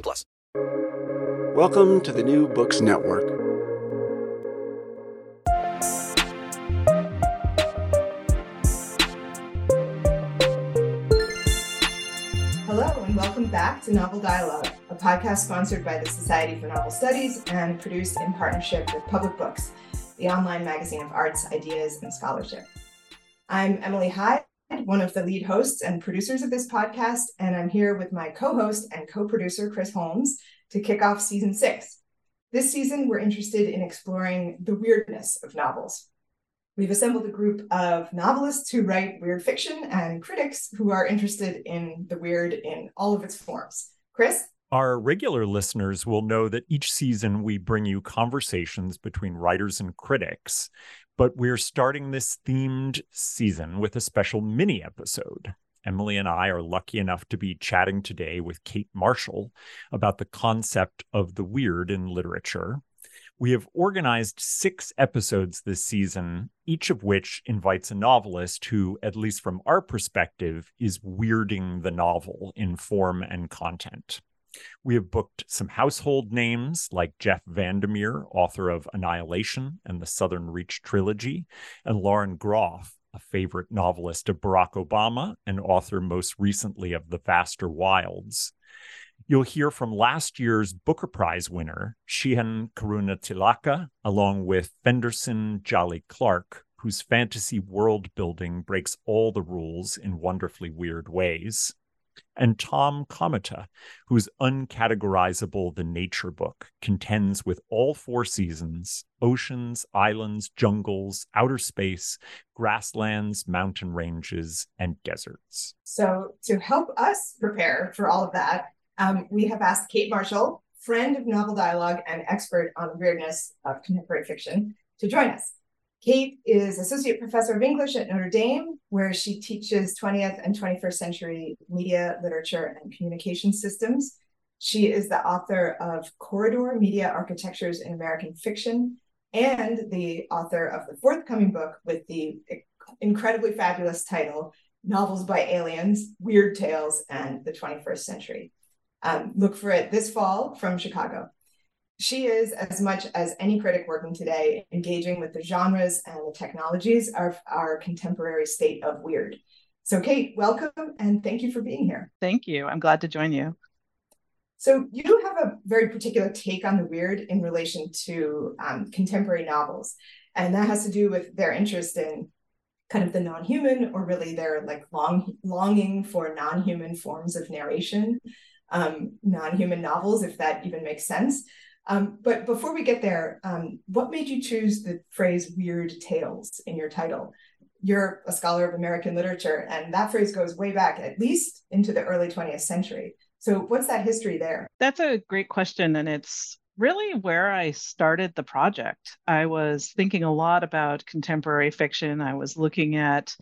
plus. Welcome to the New Books Network. Hello, and welcome back to Novel Dialogue, a podcast sponsored by the Society for Novel Studies and produced in partnership with Public Books, the online magazine of arts, ideas, and scholarship. I'm Emily Hyde, one of the lead hosts and producers of this podcast, and I'm here with my co host and co producer, Chris Holmes, to kick off season six. This season, we're interested in exploring the weirdness of novels. We've assembled a group of novelists who write weird fiction and critics who are interested in the weird in all of its forms. Chris? Our regular listeners will know that each season we bring you conversations between writers and critics, but we're starting this themed season with a special mini episode. Emily and I are lucky enough to be chatting today with Kate Marshall about the concept of the weird in literature we have organized six episodes this season, each of which invites a novelist who, at least from our perspective, is weirding the novel in form and content. We have booked some household names like Jeff VanderMeer, author of Annihilation and the Southern Reach trilogy, and Lauren Groff, a favorite novelist of Barack Obama and author most recently of The Vaster Wilds. You'll hear from last year's Booker Prize winner, Shehan Karunatilaka, along with Phenderson Djèlí Clark, whose fantasy world building breaks all the rules in wonderfully weird ways, and Tom Comitta, whose uncategorizable The Nature Book contends with all four seasons oceans, islands, jungles, outer space, grasslands, mountain ranges, and deserts. So, to help us prepare for all of that, um, we have asked Kate Marshall, friend of novel dialogue and expert on weirdness of contemporary fiction, to join us. Kate is associate professor of English at Notre Dame, where she teaches 20th and 21st century media, literature, and communication systems. She is the author of Corridor Media Architectures in American Fiction and the author of the forthcoming book with the incredibly fabulous title Novels by Aliens, Weird Tales, and the 21st Century. Um, look for it this fall from Chicago. She is, as much as any critic working today, engaging with the genres and the technologies of our contemporary state of weird. So, Kate, welcome and thank you for being here. Thank you. I'm glad to join you. So, you have a very particular take on the weird in relation to um, contemporary novels, and that has to do with their interest in kind of the non-human, or really their like long longing for non-human forms of narration um, non-human novels, if that even makes sense. Um, but before we get there, um, what made you choose the phrase weird tales in your title? You're a scholar of American literature, and that phrase goes way back, at least into the early 20th century. So, what's that history there? That's a great question. And it's really where I started the project. I was thinking a lot about contemporary fiction. I was looking at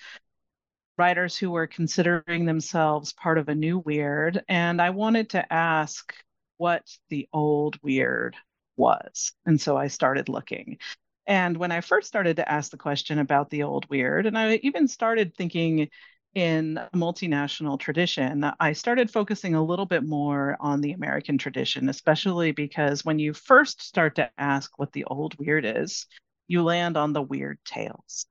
writers who were considering themselves part of a new weird. And I wanted to ask what the old weird was. And so I started looking. And when I first started to ask the question about the old weird, and I even started thinking in a multinational tradition, I started focusing a little bit more on the American tradition, especially because when you first start to ask what the old weird is, you land on the weird tales.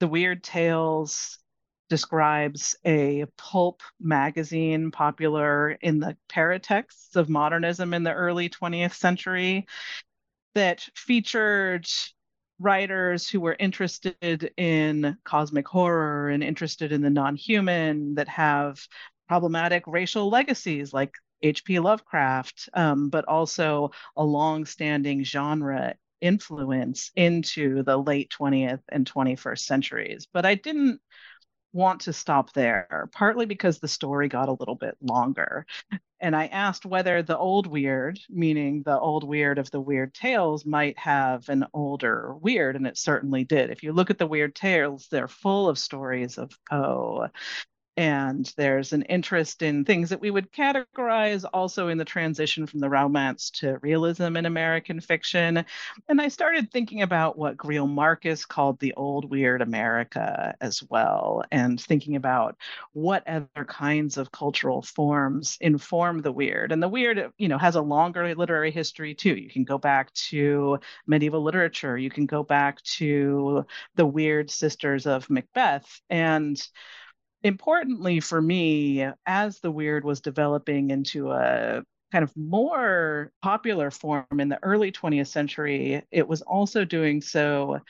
The weird tales describes a pulp magazine popular in the paratexts of modernism in the early 20th century that featured writers who were interested in cosmic horror and interested in the non-human that have problematic racial legacies like H.P. Lovecraft, um, but also a long-standing genre influence into the late 20th and 21st centuries. But I didn't want to stop there, partly because the story got a little bit longer. And I asked whether the old weird, meaning the old weird of the weird tales, might have an older weird, and it certainly did. If you look at the weird tales, they're full of stories of Poe and there's an interest in things that we would categorize also in the transition from the romance to realism in American fiction. And I started thinking about what Greil Marcus called the old weird America as well, and thinking about what other kinds of cultural forms inform the weird. And the weird, you know, has a longer literary history too. You can go back to medieval literature, you can go back to the weird sisters of Macbeth. And importantly for me, as the weird was developing into a kind of more popular form in the early 20th century, it was also doing so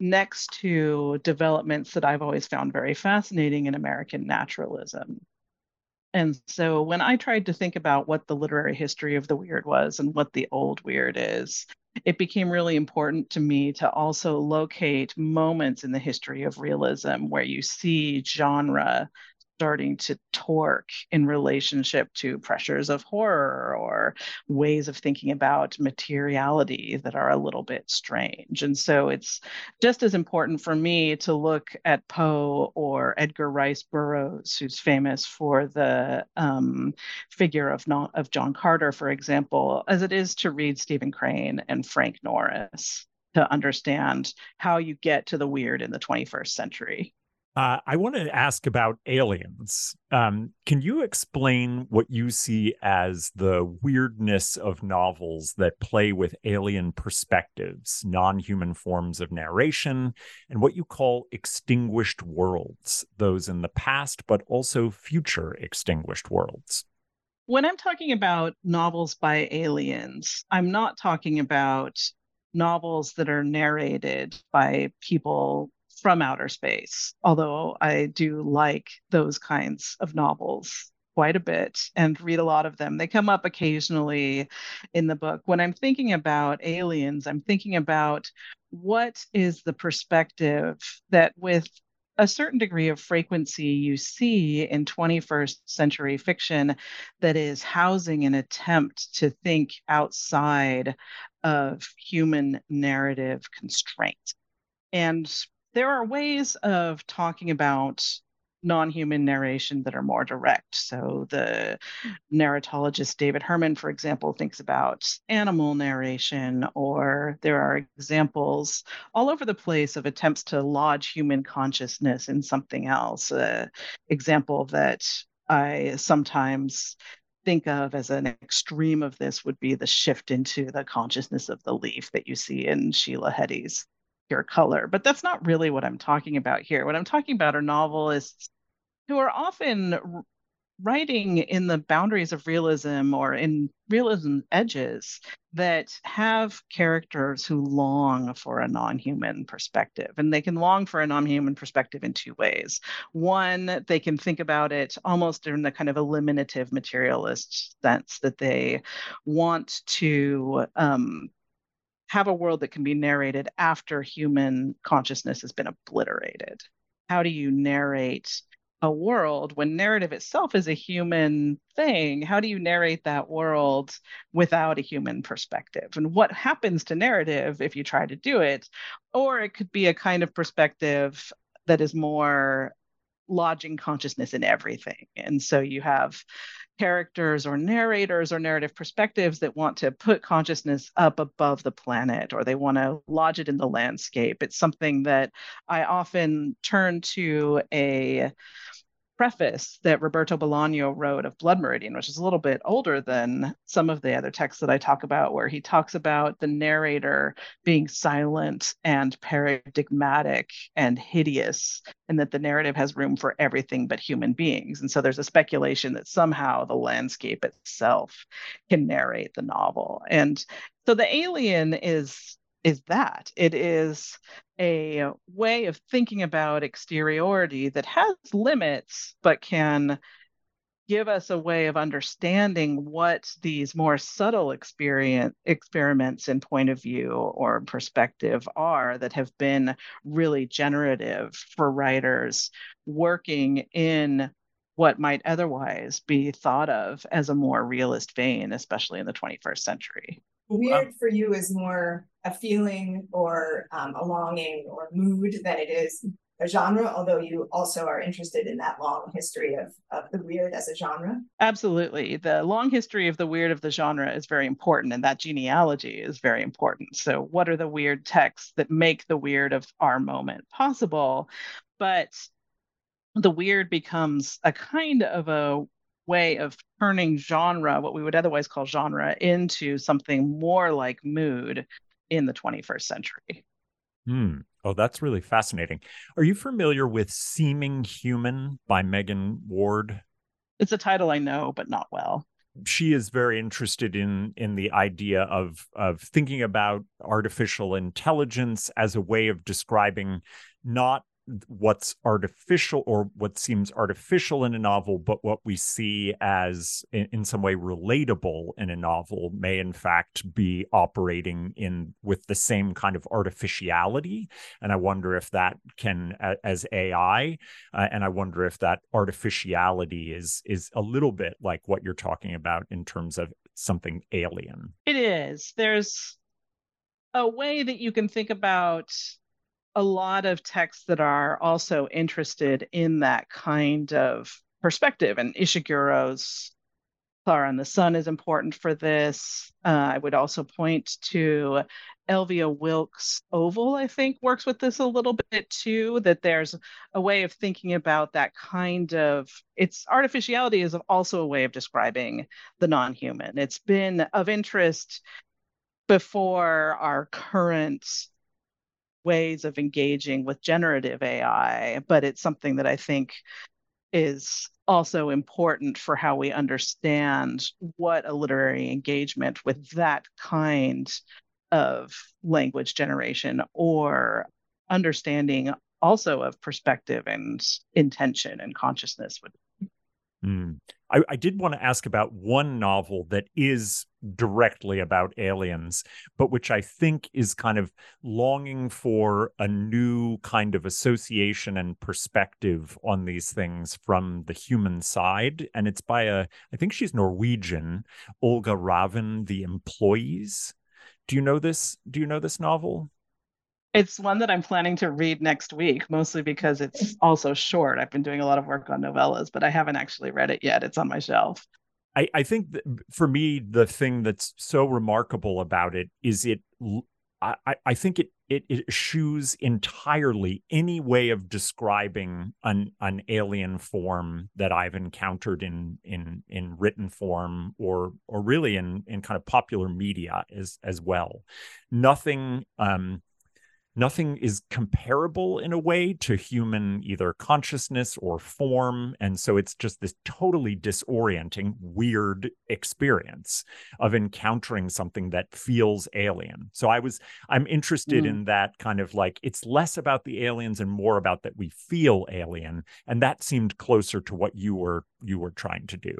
next to developments that I've always found very fascinating in American naturalism. And so when I tried to think about what the literary history of the weird was and what the old weird is, it became really important to me to also locate moments in the history of realism where you see genre starting to torque in relationship to pressures of horror or ways of thinking about materiality that are a little bit strange. And so it's just as important for me to look at Poe or Edgar Rice Burroughs, who's famous for the um, figure of, not, of John Carter, for example, as it is to read Stephen Crane and Frank Norris to understand how you get to the weird in the 21st century. Uh, I want to ask about aliens. Um, can you explain what you see as the weirdness of novels that play with alien perspectives, non human forms of narration, and what you call extinguished worlds, those in the past, but also future extinguished worlds? When I'm talking about novels by aliens, I'm not talking about novels that are narrated by people from outer space, although I do like those kinds of novels quite a bit and read a lot of them. They come up occasionally in the book. When I'm thinking about aliens, I'm thinking about what is the perspective that, with a certain degree of frequency, you see in 21st century fiction that is housing an attempt to think outside of human narrative constraint. And there are ways of talking about non-human narration that are more direct. So the narratologist David Herman, for example, thinks about animal narration, or there are examples all over the place of attempts to lodge human consciousness in something else. An example that I sometimes think of as an extreme of this would be the shift into the consciousness of the leaf that you see in Sheila Heti's color. But that's not really what I'm talking about here. What I'm talking about are novelists who are often writing in the boundaries of realism or in realism edges that have characters who long for a non-human perspective and they can long for a non-human perspective in two ways one they can think about it almost in the kind of eliminative materialist sense that they want to um, have a world that can be narrated after human consciousness has been obliterated? How do you narrate a world when narrative itself is a human thing? How do you narrate that world without a human perspective? And what happens to narrative if you try to do it? Or it could be a kind of perspective that is more lodging consciousness in everything. And so you have characters or narrators or narrative perspectives that want to put consciousness up above the planet or they want to lodge it in the landscape. It's something that I often turn to a preface that Roberto Bolaño wrote of Blood Meridian, which is a little bit older than some of the other texts that I talk about, where he talks about the narrator being silent and paradigmatic and hideous, and that the narrative has room for everything but human beings. And so there's a speculation that somehow the landscape itself can narrate the novel. And so the alien is is that? It is a way of thinking about exteriority that has limits but can give us a way of understanding what these more subtle experience experiments in point of view or perspective are that have been really generative for writers working in what might otherwise be thought of as a more realist vein especially in the 21st century weird um, for you is more a feeling or um, a longing or mood than it is a genre, although you also are interested in that long history of, of the weird as a genre. Absolutely. The long history of the weird of the genre is very important, and that genealogy is very important. So, what are the weird texts that make the weird of our moment possible? But the weird becomes a kind of a way of turning genre, what we would otherwise call genre, into something more like mood in the 21st century. Hmm. Oh, that's really fascinating. Are you familiar with Seeming Human by Megan Ward? It's a title I know, but not well. She is very interested in in the idea of of thinking about artificial intelligence as a way of describing not what's artificial or what seems artificial in a novel, but what we see as in, in, some way relatable in a novel may in fact be operating in with the same kind of artificiality. And I wonder if that can, as AI, uh, and I wonder if that artificiality is is a little bit like what you're talking about in terms of something alien. It is. There's a way that you can think about a lot of texts that are also interested in that kind of perspective. And Ishiguro's Klara and the Sun is important for this. Uh, I would also point to Elvia Wilk's Oval, I think, works with this a little bit too, that there's a way of thinking about that kind of its artificiality is also a way of describing the non-human. It's been of interest before our current ways of engaging with generative AI, but it's something that I think is also important for how we understand what a literary engagement with that kind of language generation or understanding also of perspective and intention and consciousness would Mm. I, I, did want to ask about one novel that is directly about aliens, but which I think is kind of longing for a new kind of association and perspective on these things from the human side. And it's by a, I think she's Norwegian, Olga Ravn, The Employees. Do you know this? Do you know this novel? It's one that I'm planning to read next week, mostly because it's also short. I've been doing a lot of work on novellas, but I haven't actually read it yet. It's on my shelf. I, I think for me, the thing that's so remarkable about it is it. I, I think it, it it eschews entirely any way of describing an an alien form that I've encountered in in in written form or or really in in kind of popular media as as well. Nothing um, nothing is comparable in a way to human either consciousness or form and so it's just this totally disorienting weird experience of encountering something that feels alien. So i was i'm interested mm. in that kind of like it's less about the aliens and more about that we feel alien and that seemed closer to what you were you were trying to do.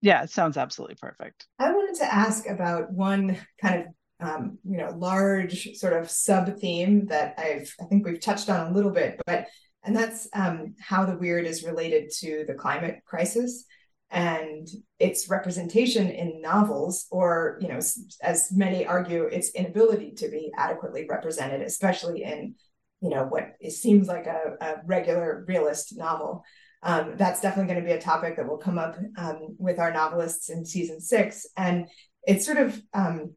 Yeah it sounds absolutely perfect. I wanted to ask about one kind of um, you know large sort of sub theme that I've I think we've touched on a little bit, but and that's um, how the weird is related to the climate crisis and its representation in novels, or you know, as many argue, its inability to be adequately represented, especially in you know what it seems like a, a regular realist novel. Um, that's definitely going to be a topic that will come up um, with our novelists in season six, and it's sort of um,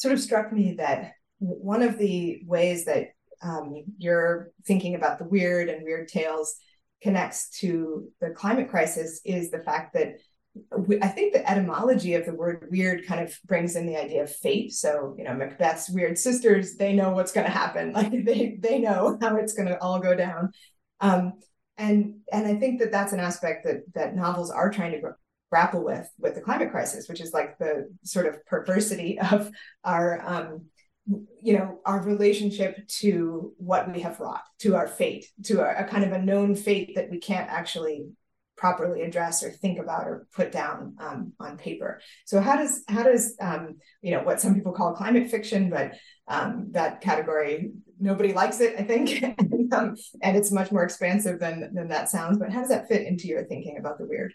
sort of struck me that one of the ways that um, you're thinking about the weird and weird tales connects to the climate crisis is the fact that I think the etymology of the word weird kind of brings in the idea of fate. So, you know, Macbeth's weird sisters, they know what's going to happen. Like they, they know how it's going to all go down. Um, and, and I think that that's an aspect that, that novels are trying to grapple with, with the climate crisis, which is like the sort of perversity of our, um, you know, our relationship to what we have wrought, to our fate, to a, a kind of a known fate that we can't actually properly address or think about or put down um, on paper. So how does how does um, you know what some people call climate fiction, but um, that category nobody likes it, I think, and, um, and it's much more expansive than than that sounds. But how does that fit into your thinking about the weird?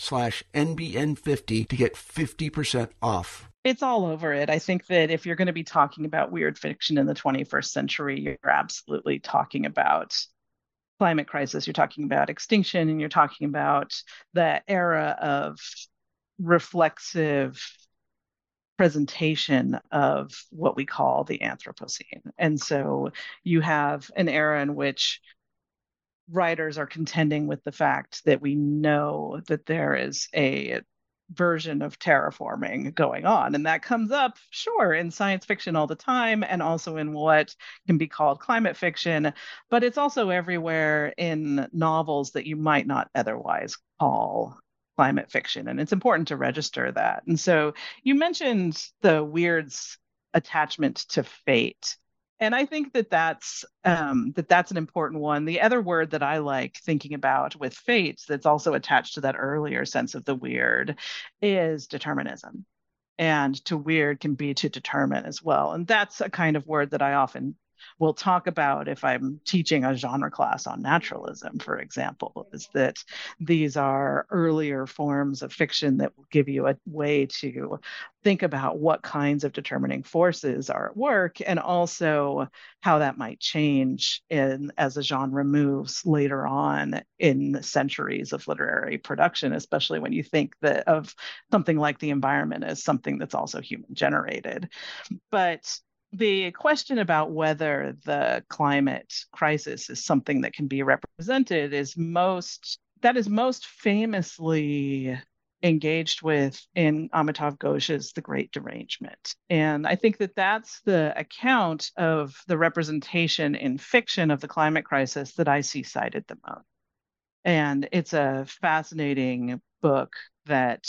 slash NBN50 to get 50% off. It's all over it. I think that if you're going to be talking about weird fiction in the 21st century, you're absolutely talking about climate crisis, you're talking about extinction, and you're talking about the era of reflexive presentation of what we call the Anthropocene. And so you have an era in which writers are contending with the fact that we know that there is a version of terraforming going on. And that comes up, sure, in science fiction all the time and also in what can be called climate fiction, but it's also everywhere in novels that you might not otherwise call climate fiction. And it's important to register that. And so you mentioned the Weird's attachment to fate and I think that that's um, that that's an important one. The other word that I like thinking about with fates that's also attached to that earlier sense of the weird is determinism. And to weird can be to determine as well. And that's a kind of word that I often will talk about if I'm teaching a genre class on naturalism, for example, is that these are earlier forms of fiction that will give you a way to think about what kinds of determining forces are at work and also how that might change in as a genre moves later on in centuries of literary production especially when you think that of something like the environment as something that's also human generated. But the question about whether the climate crisis is something that can be represented is most that is most famously engaged with in Amitav Ghosh's The Great Derangement. And I think that that's the account of the representation in fiction of the climate crisis that I see cited the most. And it's a fascinating book that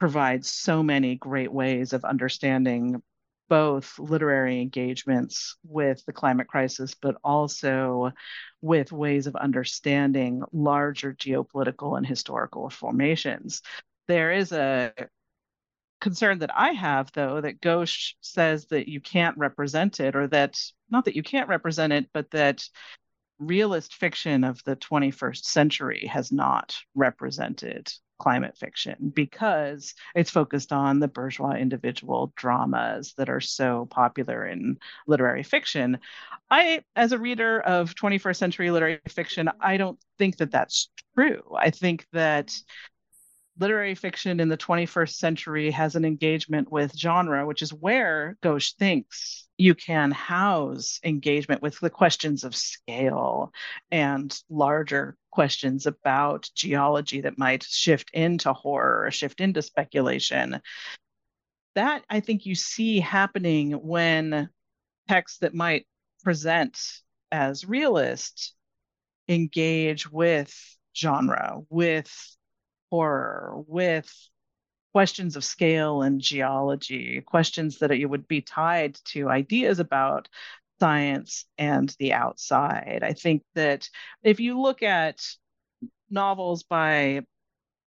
provides so many great ways of understanding both literary engagements with the climate crisis, but also with ways of understanding larger geopolitical and historical formations. There is a concern that I have, though, that Ghosh says that you can't represent it, or that not that you can't represent it, but that realist fiction of the 21st century has not represented climate fiction because it's focused on the bourgeois individual dramas that are so popular in literary fiction. I, as a reader of 21st century literary fiction, I don't think that that's true. I think that literary fiction in the 21st century has an engagement with genre, which is where Ghosh thinks you can house engagement with the questions of scale and larger questions about geology that might shift into horror or shift into speculation. That I think you see happening when texts that might present as realist engage with genre, with horror, with questions of scale and geology, questions that it would be tied to ideas about science and the outside. I think that if you look at novels by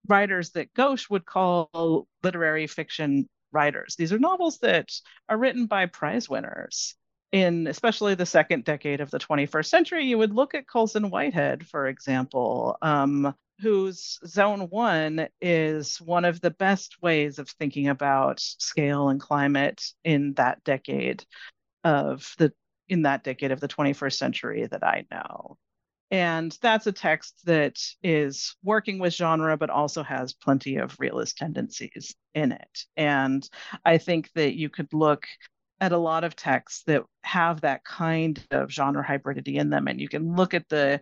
writers that Ghosh would call literary fiction writers, these are novels that are written by prize winners. In especially the second decade of the 21st century, you would look at Colson Whitehead, for example, um, whose zone one is one of the best ways of thinking about scale and climate in that decade of the in that decade of the 21st century that I know. And that's a text that is working with genre, but also has plenty of realist tendencies in it. And I think that you could look at a lot of texts that have that kind of genre hybridity in them. And you can look at the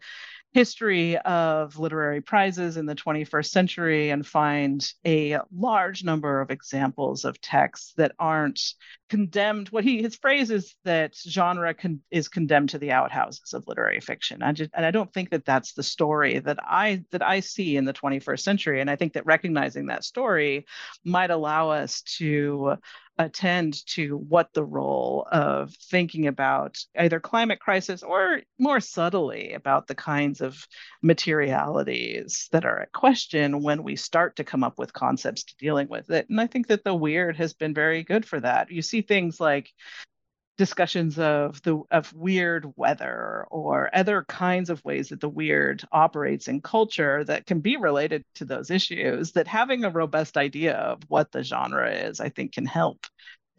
history of literary prizes in the 21st century and find a large number of examples of texts that aren't condemned. What he his phrase is that genre con, is condemned to the outhouses of literary fiction. I just, and i don't think that that's the story that i that i see in the 21st century. And i think that recognizing that story might allow us to attend to what the role of thinking about either climate crisis or more subtly about the kinds of materialities that are at question when we start to come up with concepts to dealing with it. And I think that the weird has been very good for that. You see things like discussions of the of weird weather or other kinds of ways that the weird operates in culture that can be related to those issues that having a robust idea of what the genre is i think can help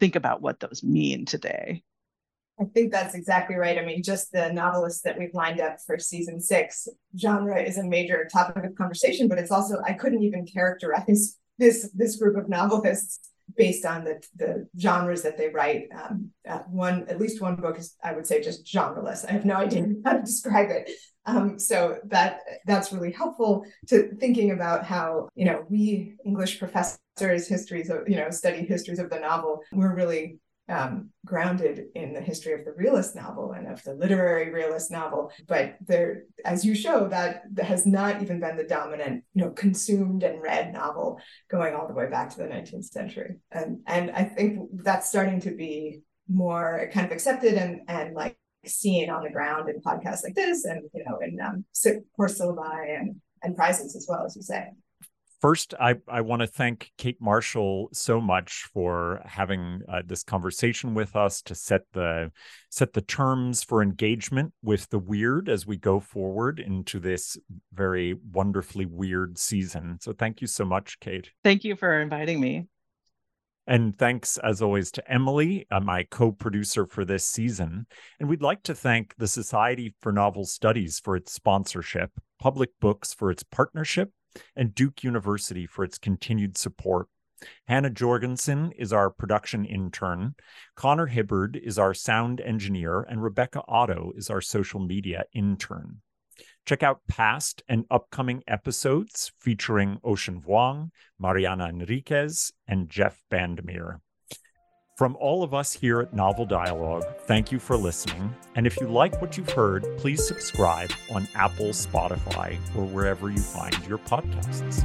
think about what those mean today I think that's exactly right. I mean, just the novelists that we've lined up for season six, genre is a major topic of conversation, but it's also I couldn't even characterize this this group of novelists based on the the genres that they write. Um, uh, one at least one book is I would say just genreless. I have no idea how to describe it. Um, so that that's really helpful to thinking about how you know we English professors histories of you know study histories of the novel. We're really um, grounded in the history of the realist novel and of the literary realist novel. But there, as you show, that, has not even been the dominant, you know, consumed and read novel going all the way back to the 19th century. And and I think that's starting to be more kind of accepted and and like seen on the ground in podcasts like this and you know in um, course syllabi and and prizes as well as you say first, I, I want to thank Kate Marshall so much for having uh, this conversation with us to set the set the terms for engagement with the weird as we go forward into this very wonderfully weird season. So thank you so much, Kate. Thank you for inviting me. And thanks, as always, to Emily, uh, my co producer for this season. And we'd like to thank the Society for Novel Studies for its sponsorship, Public Books for its partnership, and Duke University for its continued support. Hannah Jorgensen is our production intern. Connor Hibbard is our sound engineer, and Rebecca Otto is our social media intern. Check out past and upcoming episodes featuring Ocean Vuong, Mariana Enriquez, and Jeff VanderMeer. From all of us here at Novel Dialogue, thank you for listening. And if you like what you've heard, please subscribe on Apple, Spotify, or wherever you find your podcasts.